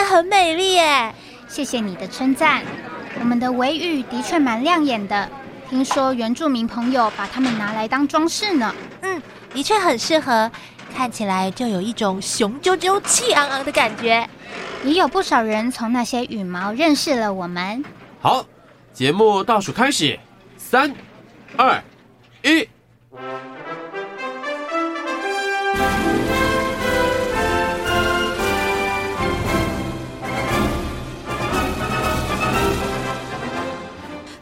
的很美丽耶！谢谢你的称赞。我们的尾羽的确蛮亮眼的，听说原住民朋友把它们拿来当装饰呢。嗯，的确很适合，看起来就有一种雄赳赳、气昂昂的感觉。也有不少人从那些羽毛认识了我们。好，节目倒数开始，三、二、一。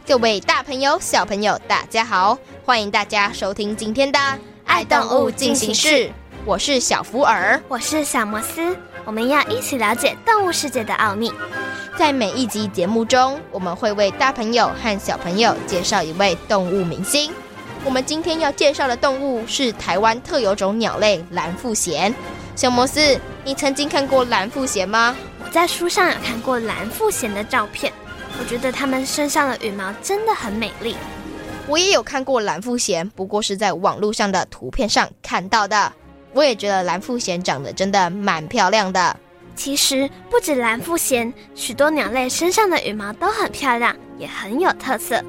各位大朋友、小朋友，大家好！欢迎大家收听今天的《爱动物进行式》。我是小福尔，我是小摩斯，我们要一起了解动物世界的奥秘。在每一集节目中，我们会为大朋友和小朋友介绍一位动物明星。我们今天要介绍的动物是台湾特有种鸟类蓝腹鹇。小摩斯，你曾经看过蓝腹鹇吗？我在书上有看过蓝腹鹇的照片。我觉得它们身上的羽毛真的很美丽。我也有看过蓝腹鹇，不过是在网络上的图片上看到的。我也觉得蓝腹鹇长得真的蛮漂亮的。其实不止蓝腹鹇，许多鸟类身上的羽毛都很漂亮，也很有特色。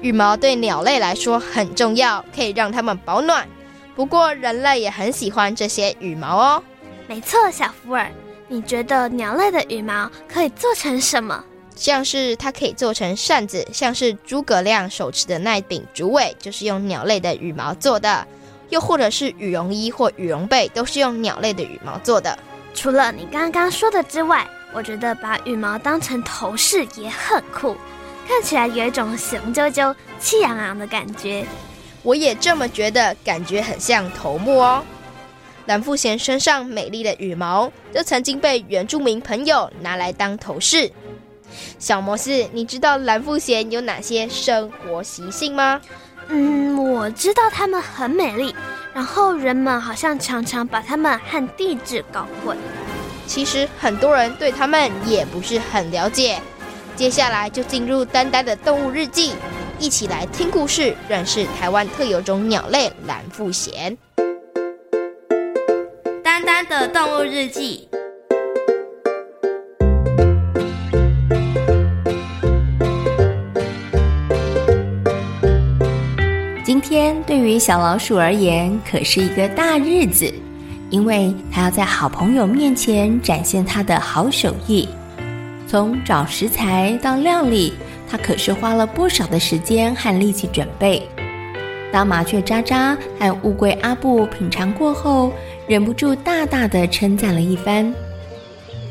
羽毛对鸟类来说很重要，可以让它们保暖。不过人类也很喜欢这些羽毛哦。没错，小福尔，你觉得鸟类的羽毛可以做成什么？像是它可以做成扇子，像是诸葛亮手持的那柄竹尾，就是用鸟类的羽毛做的；又或者是羽绒衣或羽绒被，都是用鸟类的羽毛做的。除了你刚刚说的之外，我觉得把羽毛当成头饰也很酷，看起来有一种雄赳赳、气昂昂的感觉。我也这么觉得，感觉很像头目哦。蓝富贤身上美丽的羽毛，就曾经被原住民朋友拿来当头饰。小摩斯，你知道蓝腹鹇有哪些生活习性吗？嗯，我知道它们很美丽，然后人们好像常常把它们和地质搞混。其实很多人对它们也不是很了解。接下来就进入丹丹的动物日记，一起来听故事，认识台湾特有种鸟类蓝腹鹇。丹丹的动物日记。对于小老鼠而言可是一个大日子，因为它要在好朋友面前展现它的好手艺。从找食材到料理，它可是花了不少的时间和力气准备。当麻雀喳喳和乌龟阿布品尝过后，忍不住大大的称赞了一番。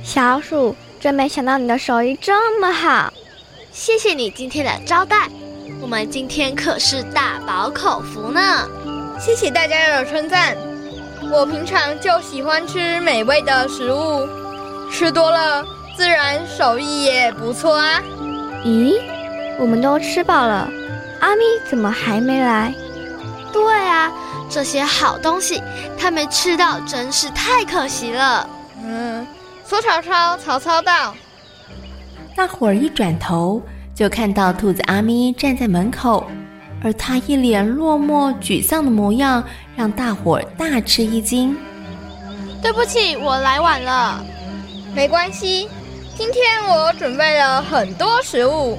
小鼠，真没想到你的手艺这么好，谢谢你今天的招待。我们今天可是大饱口福呢，谢谢大家的称赞。我平常就喜欢吃美味的食物，吃多了自然手艺也不错啊。咦，我们都吃饱了，阿咪怎么还没来？对啊，这些好东西他没吃到，真是太可惜了。嗯，说曹操，曹操到。大伙儿一转头。就看到兔子阿咪站在门口，而他一脸落寞沮丧的模样，让大伙大吃一惊。对不起，我来晚了。没关系，今天我准备了很多食物，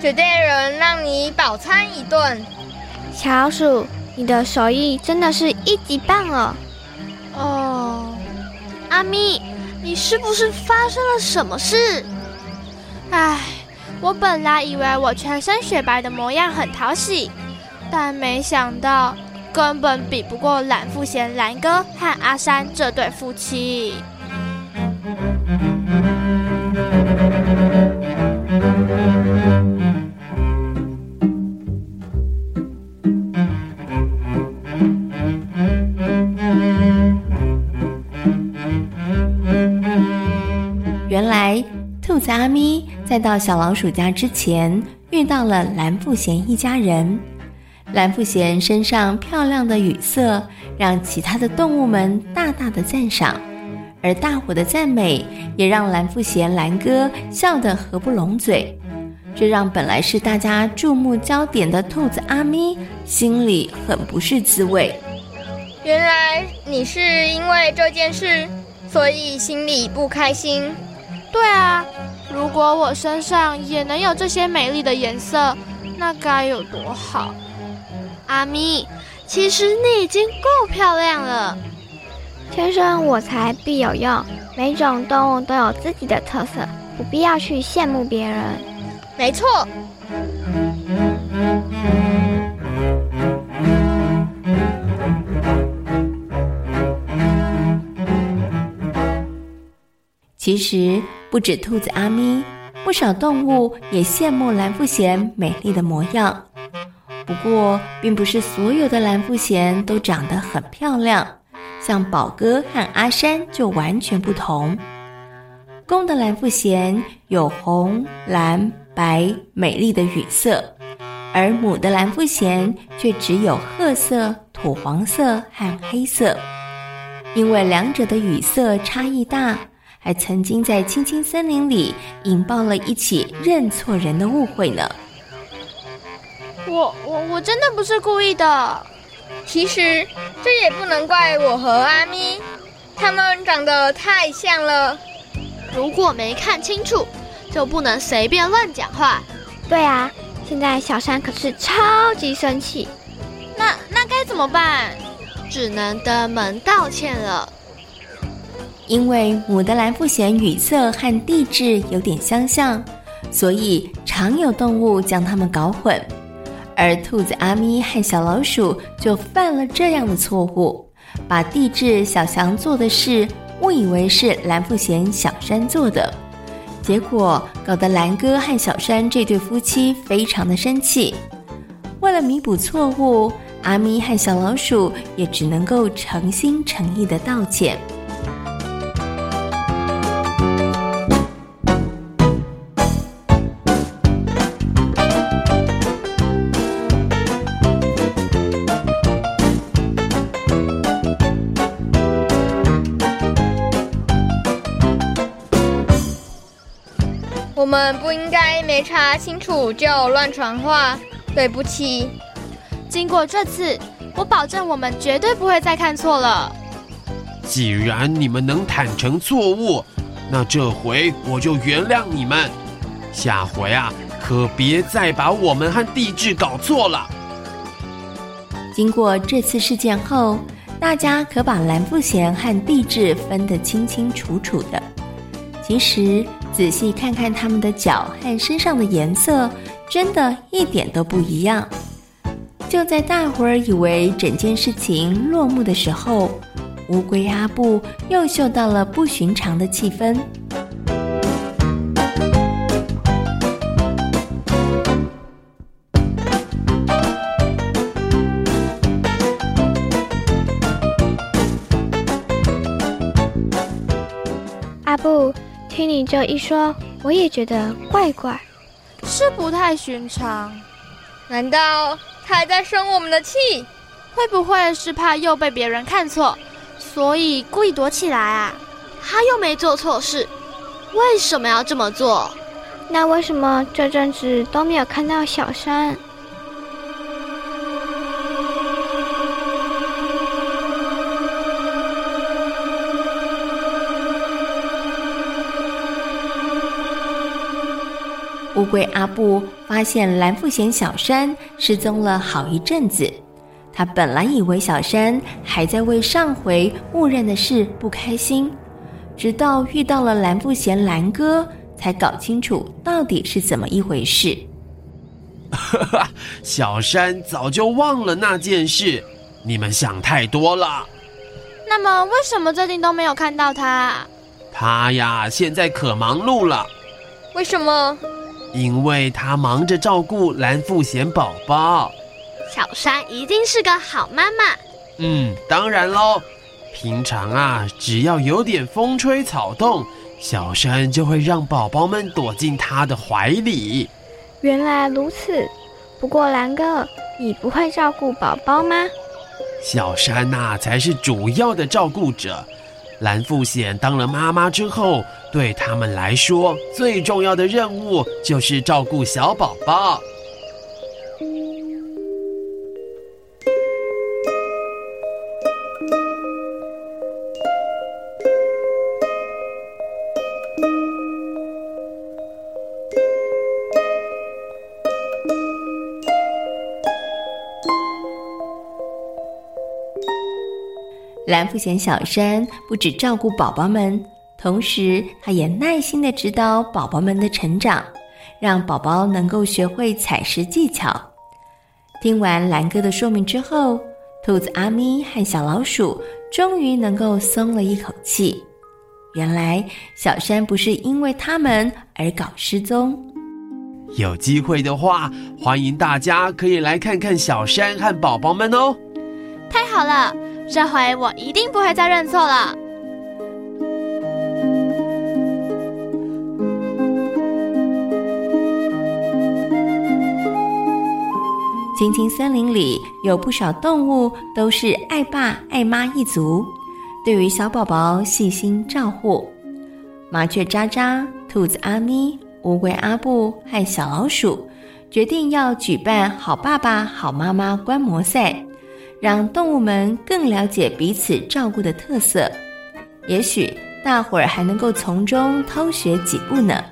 绝对能让你饱餐一顿。小老鼠，你的手艺真的是一级棒哦！哦，阿咪，你是不是发生了什么事？唉。我本来以为我全身雪白的模样很讨喜，但没想到根本比不过懒富贤蓝哥和阿山这对夫妻。原来兔子阿咪在到小老鼠家之前，遇到了蓝富贤一家人。蓝富贤身上漂亮的羽色，让其他的动物们大大的赞赏，而大伙的赞美也让蓝富贤蓝哥笑得合不拢嘴。这让本来是大家注目焦点的兔子阿咪心里很不是滋味。原来你是因为这件事，所以心里不开心。对啊，如果我身上也能有这些美丽的颜色，那该有多好！阿咪，其实你已经够漂亮了。天生我材必有用，每种动物都有自己的特色，不必要去羡慕别人。没错。其实不止兔子阿咪，不少动物也羡慕蓝腹鷴美丽的模样。不过，并不是所有的蓝腹鷴都长得很漂亮，像宝哥和阿山就完全不同。公的蓝腹鷴有红、蓝、白美丽的羽色，而母的蓝腹鷴却只有褐色、土黄色和黑色。因为两者的羽色差异大，还曾经在青青森林里引爆了一起认错人的误会呢。我我我真的不是故意的，其实这也不能怪我和阿咪，他们长得太像了。如果没看清楚，就不能随便乱讲话。对啊，现在小山可是超级生气，那那该怎么办？只能登门道歉了。因为母的蓝腹鷴羽色和地质有点相像，所以常有动物将它们搞混。而兔子阿咪和小老鼠就犯了这样的错误，把地质小强做的事误以为是蓝腹鷴小山做的，结果搞得蓝哥和小山这对夫妻非常的生气。为了弥补错误，阿咪和小老鼠也只能够诚心诚意的道歉。我们不应该没查清楚就乱传话，对不起。经过这次，我保证我们绝对不会再看错了。既然你们能坦诚错误，那这回我就原谅你们。下回啊，可别再把我们和地质搞错了。经过这次事件后，大家可把蓝富贤和地质分得清清楚楚的。其实。仔细看看它们的脚和身上的颜色，真的一点都不一样。就在大伙儿以为整件事情落幕的时候，乌龟阿布又嗅到了不寻常的气氛。听你这一说，我也觉得怪怪，是不太寻常。难道他还在生我们的气？会不会是怕又被别人看错，所以故意躲起来啊？他又没做错事，为什么要这么做？那为什么这阵子都没有看到小山？乌龟阿布发现蓝富贤小山失踪了好一阵子，他本来以为小山还在为上回误认的事不开心，直到遇到了蓝富贤蓝哥，才搞清楚到底是怎么一回事。哈哈，小山早就忘了那件事，你们想太多了。那么为什么最近都没有看到他？他呀，现在可忙碌了。为什么？因为他忙着照顾蓝富贤宝宝，小山一定是个好妈妈。嗯，当然喽。平常啊，只要有点风吹草动，小山就会让宝宝们躲进他的怀里。原来如此，不过蓝哥，你不会照顾宝宝吗？小山呐、啊，才是主要的照顾者。蓝富显当了妈妈之后，对他们来说，最重要的任务就是照顾小宝宝。蓝富贤小山不只照顾宝宝们，同时他也耐心的指导宝宝们的成长，让宝宝能够学会采食技巧。听完蓝哥的说明之后，兔子阿咪和小老鼠终于能够松了一口气。原来小山不是因为他们而搞失踪。有机会的话，欢迎大家可以来看看小山和宝宝们哦。太好了！这回我一定不会再认错了。青青森林里有不少动物都是爱爸爱妈一族，对于小宝宝细心照顾。麻雀渣渣、兔子阿咪、乌龟阿布和小老鼠决定要举办好爸爸、好妈妈观摩赛。让动物们更了解彼此照顾的特色，也许大伙儿还能够从中偷学几步呢。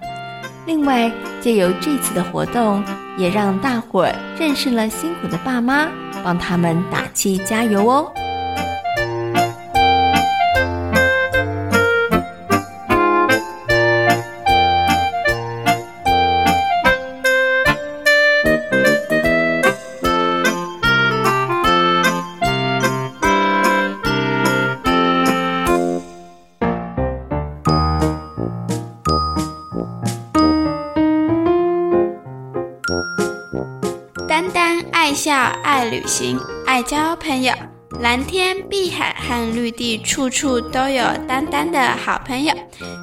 另外，借由这次的活动，也让大伙儿认识了辛苦的爸妈，帮他们打气加油哦。笑爱旅行，爱交朋友，蓝天碧海和绿地，处处都有丹丹的好朋友。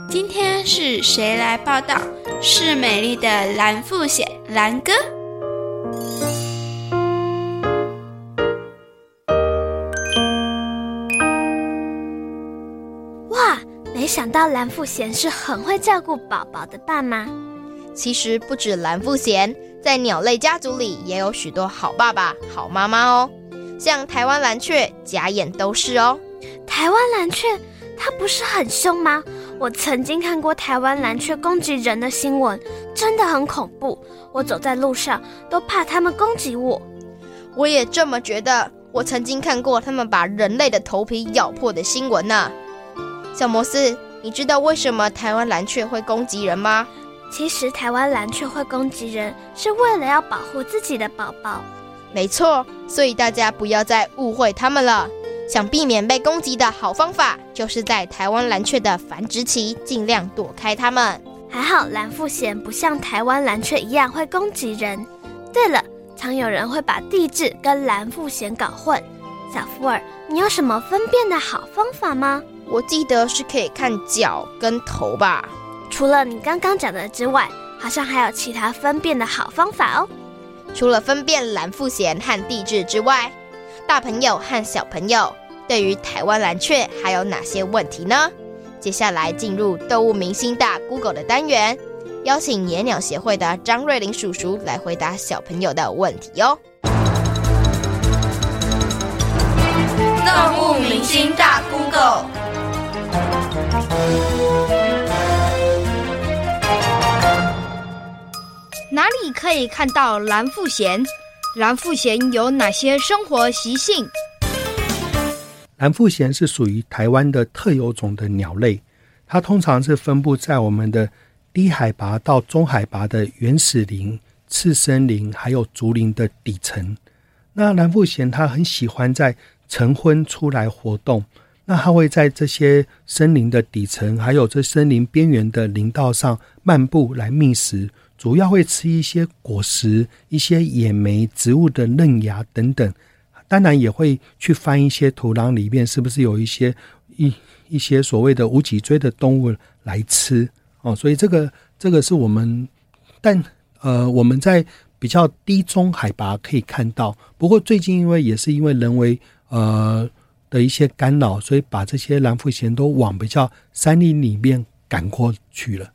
今天是谁来报道？是美丽的蓝富贤，蓝哥。哇，没想到蓝富贤是很会照顾宝宝的爸妈。其实不止蓝富贤。在鸟类家族里，也有许多好爸爸、好妈妈哦。像台湾蓝雀、假眼都是哦。台湾蓝雀，它不是很凶吗？我曾经看过台湾蓝雀攻击人的新闻，真的很恐怖。我走在路上都怕它们攻击我。我也这么觉得。我曾经看过他们把人类的头皮咬破的新闻呢。小摩斯，你知道为什么台湾蓝雀会攻击人吗？其实台湾蓝雀会攻击人，是为了要保护自己的宝宝。没错，所以大家不要再误会它们了。想避免被攻击的好方法，就是在台湾蓝雀的繁殖期尽量躲开它们。还好蓝富贤不像台湾蓝雀一样会攻击人。对了，常有人会把地质跟蓝富贤搞混。小福尔，你有什么分辨的好方法吗？我记得是可以看脚跟头吧。除了你刚刚讲的之外，好像还有其他分辨的好方法哦。除了分辨蓝富贤和地质之外，大朋友和小朋友对于台湾蓝雀还有哪些问题呢？接下来进入动物明星大 Google 的单元，邀请野鸟协会的张瑞林叔叔来回答小朋友的问题哦。动物明星大里可以看到蓝富贤？蓝富贤有哪些生活习性？蓝富贤是属于台湾的特有种的鸟类，它通常是分布在我们的低海拔到中海拔的原始林、次生林还有竹林的底层。那蓝富贤它很喜欢在晨昏出来活动，那它会在这些森林的底层，还有这森林边缘的林道上漫步来觅食。主要会吃一些果实、一些野莓、植物的嫩芽等等，当然也会去翻一些土壤里面，是不是有一些一一些所谓的无脊椎的动物来吃哦，所以这个这个是我们，但呃我们在比较低中海拔可以看到，不过最近因为也是因为人为呃的一些干扰，所以把这些蓝腹鷴都往比较山林里面赶过去了。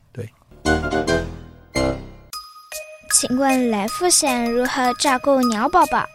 请问蓝腹鷴如何照顾鸟宝宝？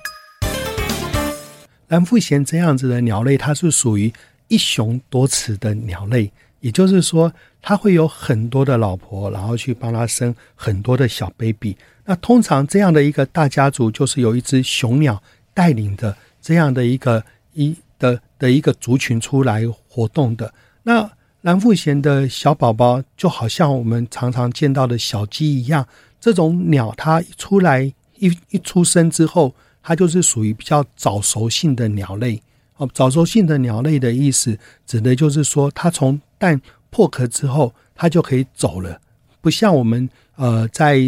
蓝腹鷴这样子的鸟类，它是属于一雄多雌的鸟类，也就是说，它会有很多的老婆，然后去帮它生很多的小 baby。那通常这样的一个大家族，就是由一只雄鸟带领的这样的一个一的的一个族群出来活动的。那蓝腹鷴的小宝宝，就好像我们常常见到的小鸡一样，这种鸟它出来一一出生之后。它就是属于比较早熟性的鸟类哦。早熟性的鸟类的意思，指的就是说，它从蛋破壳之后，它就可以走了。不像我们呃在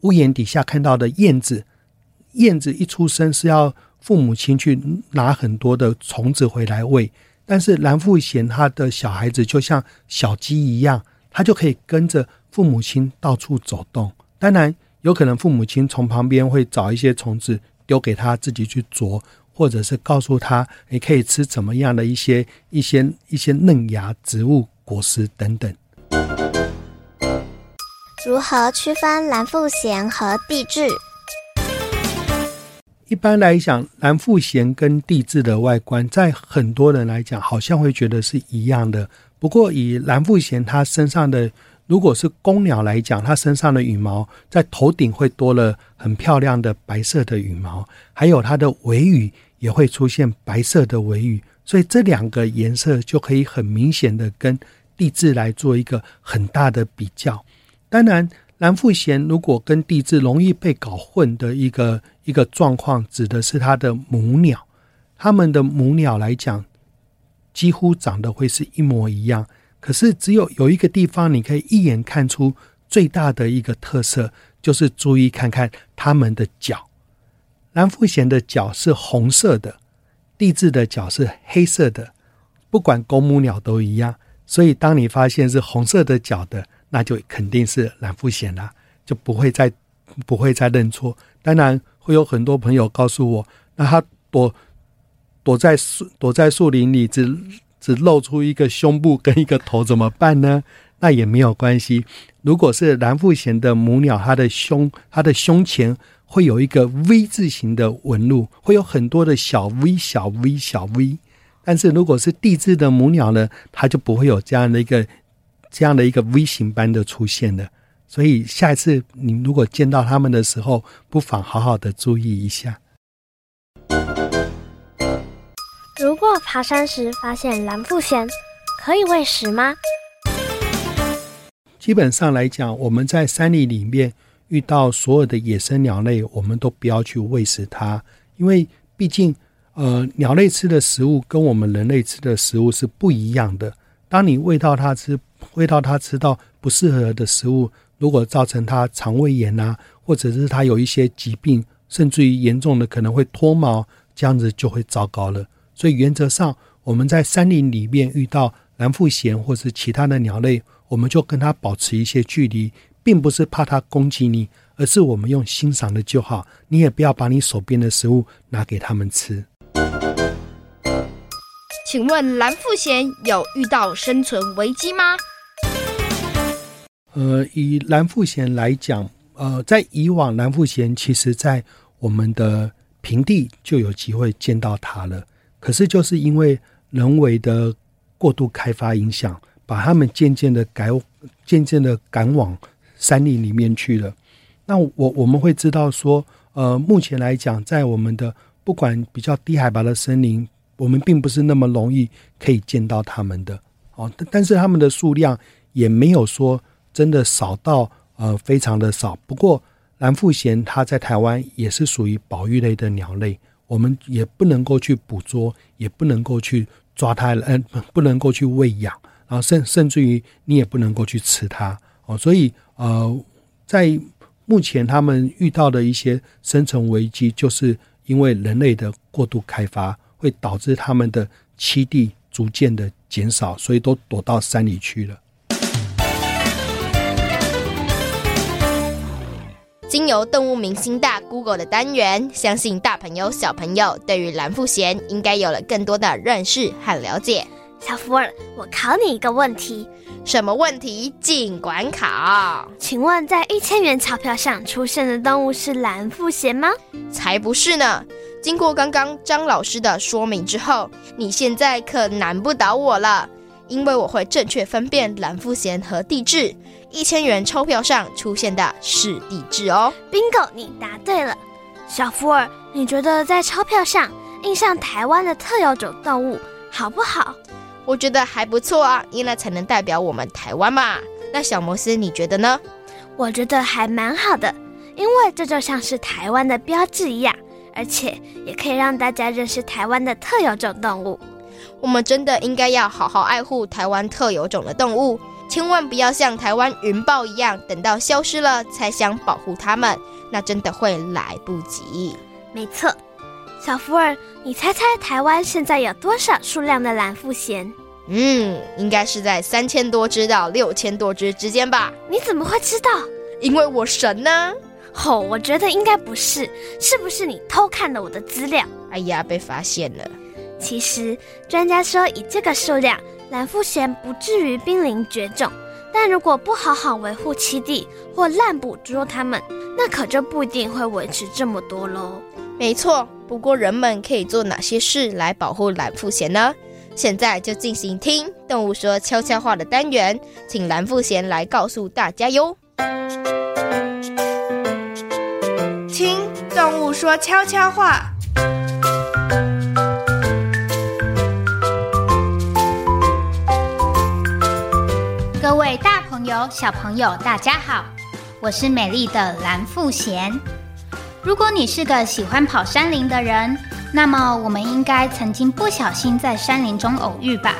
屋檐底下看到的燕子，燕子一出生是要父母亲去拿很多的虫子回来喂，但是蓝腹鷴它的小孩子就像小鸡一样，它就可以跟着父母亲到处走动。当然，有可能父母亲从旁边会找一些虫子。丢给他自己去啄，或者是告诉他你可以吃怎么样的一些一些一些嫩芽植物果实等等。如何区分蓝腹鷴和地雉？一般来讲，蓝腹鷴跟地雉的外观，在很多人来讲，好像会觉得是一样的。不过，以蓝腹鷴它身上的如果是公鸟来讲，它身上的羽毛在头顶会多了很漂亮的白色的羽毛，还有它的尾羽也会出现白色的尾羽，所以这两个颜色就可以很明显的跟地质来做一个很大的比较。当然，蓝腹鷴如果跟地质容易被搞混的一个一个状况，指的是它的母鸟，它们的母鸟来讲，几乎长得会是一模一样。可是，只有有一个地方，你可以一眼看出最大的一个特色，就是注意看看它们的脚。蓝腹鷴的脚是红色的，地质的脚是黑色的。不管公母鸟都一样。所以，当你发现是红色的脚的，那就肯定是蓝腹鷴了，就不会再不会再认错。当然，会有很多朋友告诉我，那它躲躲在树躲在树林里只。只露出一个胸部跟一个头怎么办呢？那也没有关系。如果是蓝腹鷴的母鸟，它的胸、它的胸前会有一个 V 字形的纹路，会有很多的小 V、小 V、小 V。但是如果是地质的母鸟呢，它就不会有这样的一个这样的一个 V 型般的出现的。所以下一次你如果见到它们的时候，不妨好好的注意一下。如果爬山时发现蓝腹鷴，可以喂食吗？基本上来讲，我们在山里里面遇到所有的野生鸟类，我们都不要去喂食它，因为毕竟，呃，鸟类吃的食物跟我们人类吃的食物是不一样的。当你喂到它吃，喂到它吃到不适合的食物，如果造成它肠胃炎啊，或者是它有一些疾病，甚至于严重的可能会脱毛，这样子就会糟糕了。所以原则上，我们在山林里面遇到蓝腹鷴或是其他的鸟类，我们就跟它保持一些距离，并不是怕它攻击你，而是我们用欣赏的就好。你也不要把你手边的食物拿给他们吃。请问蓝腹鷴有遇到生存危机吗？呃，以蓝腹鷴来讲，呃，在以往蓝腹鷴其实在我们的平地就有机会见到它了。可是，就是因为人为的过度开发影响，把他们渐渐的改，渐渐的赶往山林里面去了。那我我们会知道说，呃，目前来讲，在我们的不管比较低海拔的森林，我们并不是那么容易可以见到他们的哦。但但是他们的数量也没有说真的少到呃非常的少。不过蓝腹鷴它在台湾也是属于保育类的鸟类。我们也不能够去捕捉，也不能够去抓它，嗯，不能够去喂养，然后甚甚至于你也不能够去吃它哦。所以呃，在目前他们遇到的一些生存危机，就是因为人类的过度开发，会导致他们的栖地逐渐的减少，所以都躲到山里去了。经由动物明星大 Google 的单元，相信大朋友小朋友对于蓝富贤应该有了更多的认识和了解。小福尔，我考你一个问题。什么问题？尽管考。请问，在一千元钞票上出现的动物是蓝腹鷴吗？才不是呢！经过刚刚张老师的说明之后，你现在可难不倒我了，因为我会正确分辨蓝腹鷴和帝雉。一千元钞票上出现的是帝雉哦。Bingo，你答对了。小福尔，你觉得在钞票上印上台湾的特有种动物好不好？我觉得还不错啊，因为那才能代表我们台湾嘛。那小摩斯你觉得呢？我觉得还蛮好的，因为这就像是台湾的标志一样，而且也可以让大家认识台湾的特有种动物。我们真的应该要好好爱护台湾特有种的动物，千万不要像台湾云豹一样，等到消失了才想保护它们，那真的会来不及。没错。小福尔，你猜猜台湾现在有多少数量的蓝腹鹇？嗯，应该是在三千多只到六千多只之间吧？你怎么会知道？因为我神呢、啊。吼、哦，我觉得应该不是，是不是你偷看了我的资料？哎呀，被发现了。其实专家说，以这个数量，蓝腹鹇不至于濒临绝种，但如果不好好维护栖地或滥捕捉它们，那可就不一定会维持这么多喽。没错，不过人们可以做哪些事来保护蓝腹鹇呢？现在就进行听动物说悄悄话的单元，请蓝腹鷴来告诉大家哟。听动物说悄悄话。各位大朋友、小朋友，大家好，我是美丽的蓝富贤。如果你是个喜欢跑山林的人，那么我们应该曾经不小心在山林中偶遇吧？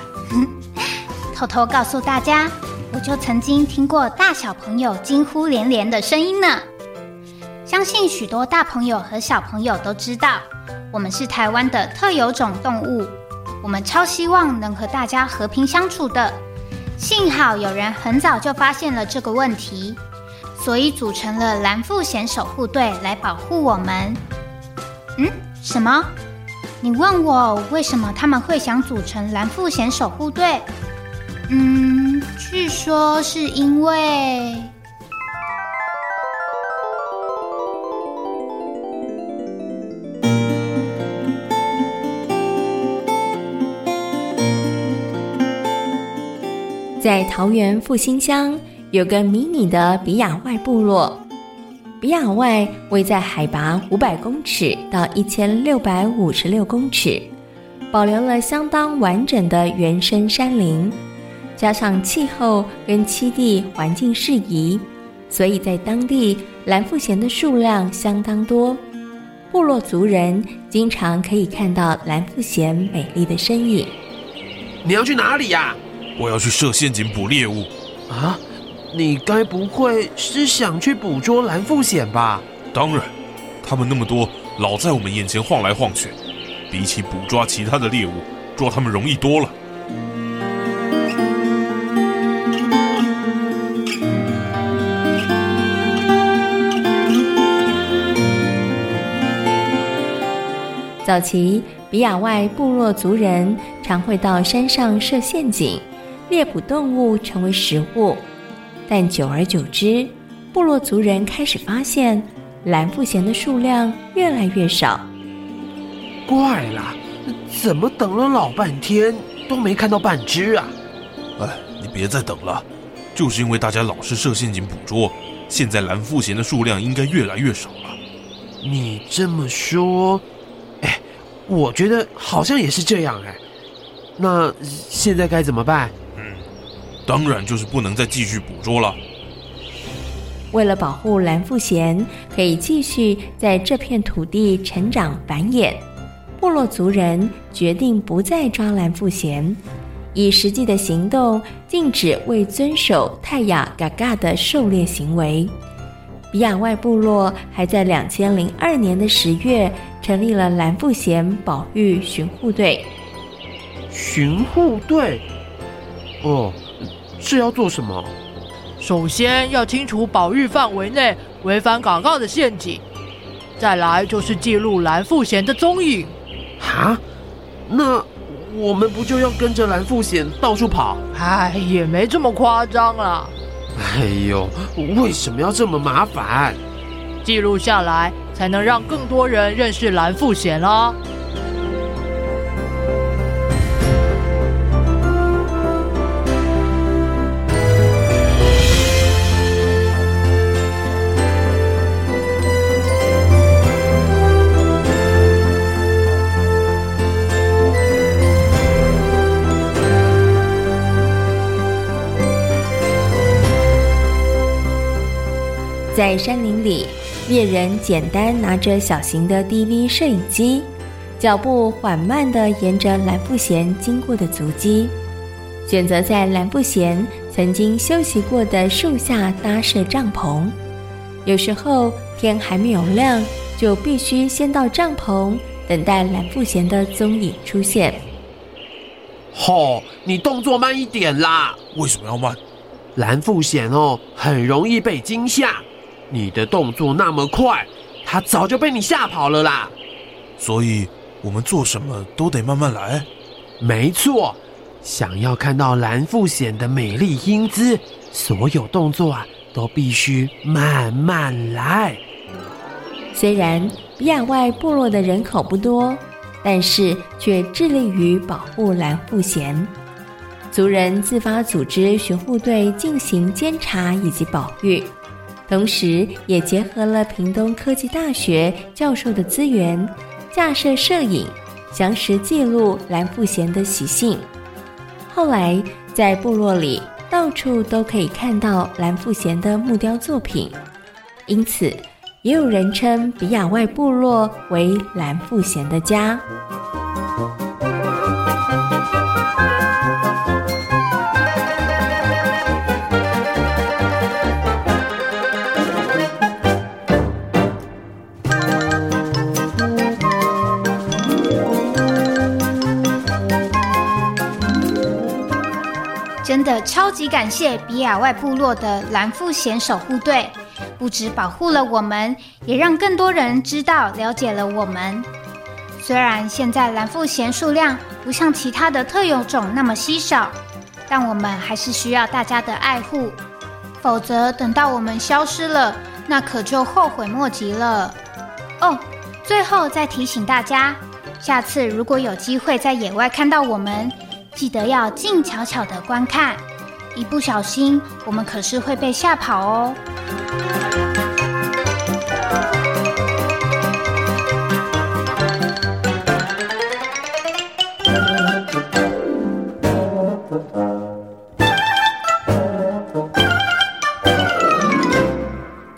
偷偷告诉大家，我就曾经听过大小朋友惊呼连连的声音呢。相信许多大朋友和小朋友都知道，我们是台湾的特有种动物，我们超希望能和大家和平相处的。幸好有人很早就发现了这个问题。所以组成了蓝富贤守护队来保护我们。嗯？什么？你问我为什么他们会想组成蓝富贤守护队？嗯，据说是因为在桃园复兴乡。有个迷你的比亚外部落，比亚外位在海拔五百公尺到一千六百五十六公尺，保留了相当完整的原生山林，加上气候跟栖地环境适宜，所以在当地蓝腹鷴的数量相当多。部落族人经常可以看到蓝腹鷴美丽的身影。你要去哪里呀？我要去设陷阱捕猎物。啊？你该不会是想去捕捉蓝腹鹇吧？当然，他们那么多，老在我们眼前晃来晃去，比起捕抓其他的猎物，抓他们容易多了。早期，比亚外部落族人常会到山上设陷阱，猎捕动物成为食物。但久而久之，部落族人开始发现蓝腹鹇的数量越来越少。怪了，怎么等了老半天都没看到半只啊？哎，你别再等了，就是因为大家老是设陷阱捕捉，现在蓝腹鹇的数量应该越来越少了。你这么说，哎，我觉得好像也是这样哎。那现在该怎么办？当然就是不能再继续捕捉了。为了保护蓝腹鷴可以继续在这片土地成长繁衍，部落族人决定不再抓蓝腹鷴，以实际的行动禁止未遵守泰雅嘎嘎的狩猎行为。比亚外部落还在两千零二年的十月成立了蓝腹鷴保育巡护队。巡护队。哦，是要做什么？首先要清除保育范围内违反广告的陷阱，再来就是记录蓝富贤的踪影。哈？那我们不就要跟着蓝富贤到处跑？哎，也没这么夸张啦。哎呦，为什么要这么麻烦？记录下来，才能让更多人认识蓝富贤啊。在山林里，猎人简单拿着小型的 DV 摄影机，脚步缓慢地沿着蓝富贤经过的足迹，选择在蓝富贤曾经休息过的树下搭设帐篷。有时候天还没有亮，就必须先到帐篷，等待蓝富贤的踪影出现。吼、哦，你动作慢一点啦！为什么要慢？蓝富贤哦，很容易被惊吓。你的动作那么快，他早就被你吓跑了啦。所以，我们做什么都得慢慢来。没错，想要看到蓝富贤的美丽英姿，所有动作啊都必须慢慢来。虽然比亚外部落的人口不多，但是却致力于保护蓝富贤。族人自发组织巡护队进行监察以及保育。同时，也结合了屏东科技大学教授的资源，架设摄影，详实记录蓝富贤的习性。后来，在部落里到处都可以看到蓝富贤的木雕作品，因此，也有人称比亚外部落为蓝富贤的家。的超级感谢比亚外部落的蓝富贤守护队，不止保护了我们，也让更多人知道、了解了我们。虽然现在蓝富贤数量不像其他的特有种那么稀少，但我们还是需要大家的爱护，否则等到我们消失了，那可就后悔莫及了。哦，最后再提醒大家，下次如果有机会在野外看到我们，记得要静悄悄的观看，一不小心，我们可是会被吓跑哦。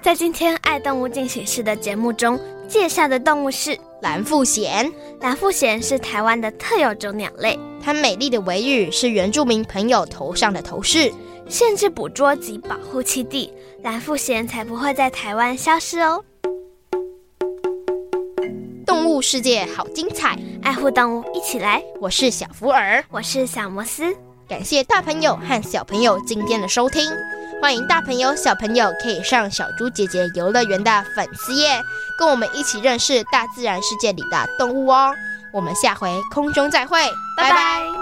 在今天《爱动物进行式》的节目中，介绍的动物是蓝富贤。蓝富贤是台湾的特有种鸟类。它美丽的尾羽是原住民朋友头上的头饰，限制捕捉及保护栖地，蓝富贤才不会在台湾消失哦。动物世界好精彩，爱护动物一起来！我是小福尔，我是小摩斯，感谢大朋友和小朋友今天的收听，欢迎大朋友小朋友可以上小猪姐姐游乐园的粉丝页，跟我们一起认识大自然世界里的动物哦。我们下回空中再会，拜拜。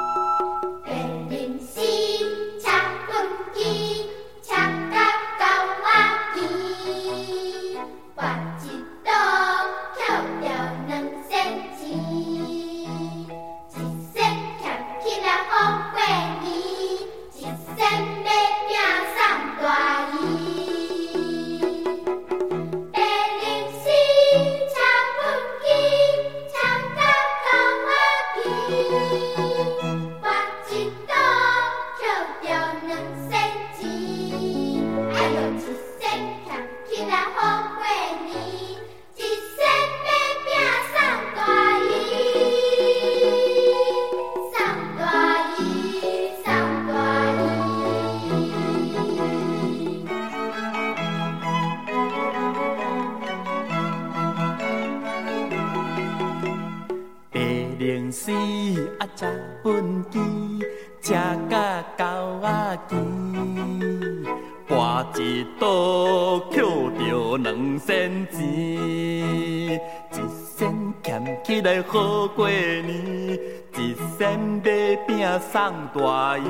大姨。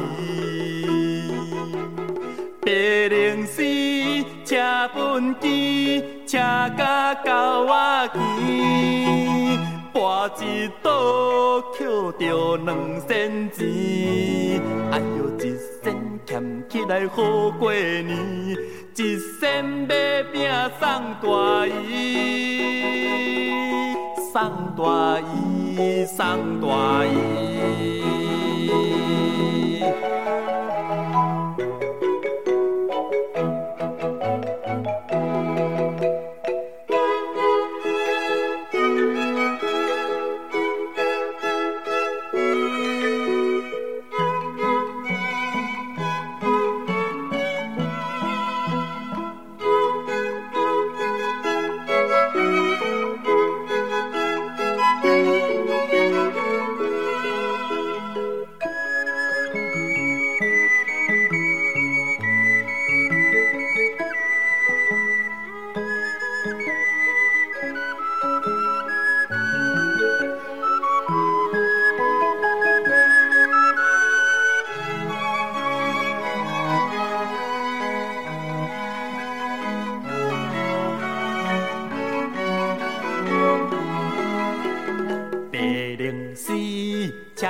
白龙丝车本机，车甲狗仔钱，跋一倒扣着两仙钱。哎呦，一仙俭起来好过年，一仙买饼送大姨，送大姨，送大姨。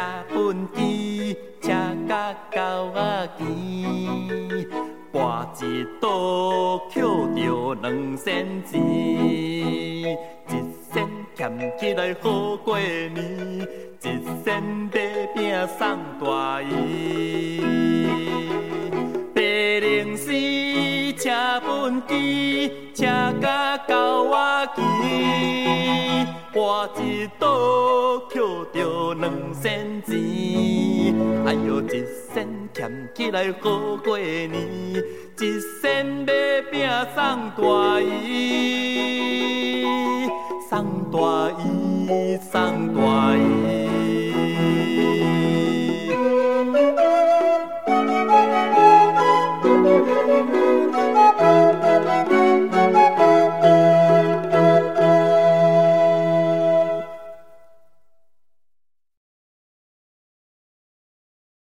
车本，车到狗仔机，挂一袋捡着两仙钱，一仙俭起来好过年，一仙买饼送大姨。白龙，车本机，车到狗仔机。花一朵，捡着两仙钱。哎哟，一仙俭起来好过年，一仙买饼送大姨，送大姨，送大姨。